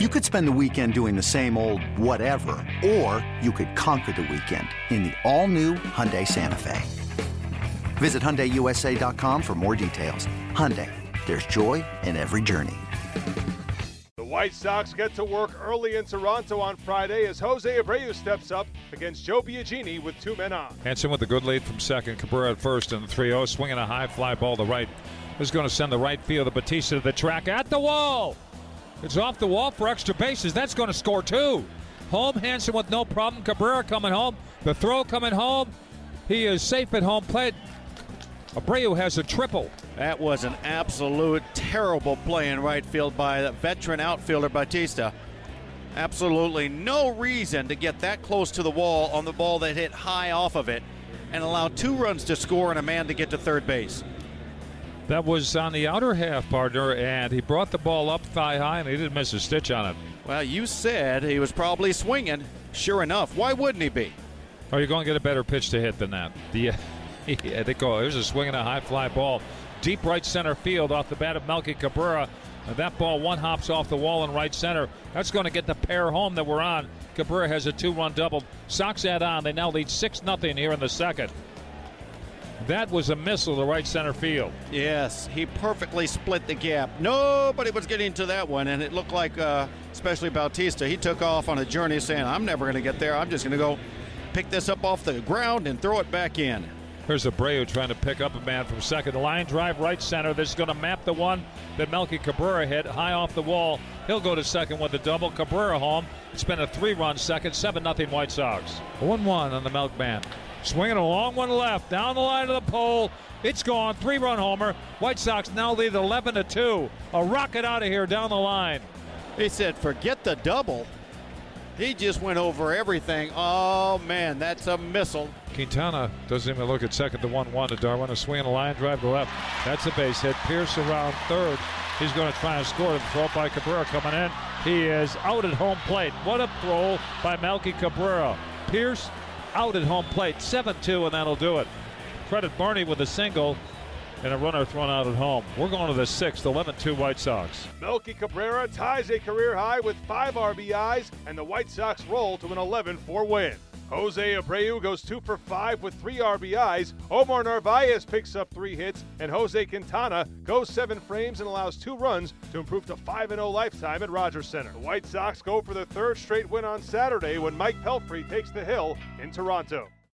You could spend the weekend doing the same old whatever, or you could conquer the weekend in the all-new Hyundai Santa Fe. Visit HyundaiUSA.com for more details. Hyundai, there's joy in every journey. The White Sox get to work early in Toronto on Friday as Jose Abreu steps up against Joe Biagini with two men on. Hanson with a good lead from second. Cabrera at first and the 3 0, swinging a high fly ball to right. Is going to send the right field of Bautista to the track at the wall. It's off the wall for extra bases. That's going to score two. Home Hanson with no problem. Cabrera coming home. The throw coming home. He is safe at home plate. Abreu has a triple. That was an absolute terrible play in right field by the veteran outfielder Bautista. Absolutely no reason to get that close to the wall on the ball that hit high off of it and allow two runs to score and a man to get to third base. That was on the outer half, partner, and he brought the ball up thigh high, and he didn't miss a stitch on it. Well, you said he was probably swinging. Sure enough, why wouldn't he be? Are you going to get a better pitch to hit than that? The, yeah, they go. There's a swing and a high fly ball, deep right center field off the bat of Melky Cabrera. And that ball one hops off the wall in right center. That's going to get the pair home that we're on. Cabrera has a two-run double. Sox add on. They now lead six nothing here in the second. That was a missile to right center field. Yes, he perfectly split the gap. Nobody was getting to that one, and it looked like, uh, especially Bautista, he took off on a journey saying, I'm never going to get there. I'm just going to go pick this up off the ground and throw it back in. Here's Abreu trying to pick up a man from second. Line drive right center. This is going to map the one that Melky Cabrera hit high off the wall. He'll go to second with a double. Cabrera home. It's been a three run second. 7 0 White Sox. 1 1 on the Milkman. Swinging a long one left, down the line of the pole. It's gone. Three run homer. White Sox now lead 11 to 2. A rocket out of here down the line. He said, forget the double. He just went over everything. Oh, man, that's a missile. Quintana doesn't even look at second. The 1 1 to Darwin. A swing and a line drive to left. That's a base hit. Pearce around third. He's going to try and score. The throw by Cabrera coming in. He is out at home plate. What a throw by Melky Cabrera. Pearce out at home plate. 7 2, and that'll do it. Credit Barney with a single and a runner thrown out at home. We're going to the sixth, 11 2 White Sox. Melky Cabrera ties a career high with five RBIs, and the White Sox roll to an 11 4 win. Jose Abreu goes two for five with three RBIs. Omar Narvaez picks up three hits, and Jose Quintana goes seven frames and allows two runs to improve to 5 0 lifetime at Rogers Center. The White Sox go for the third straight win on Saturday when Mike Pelfrey takes the hill in Toronto.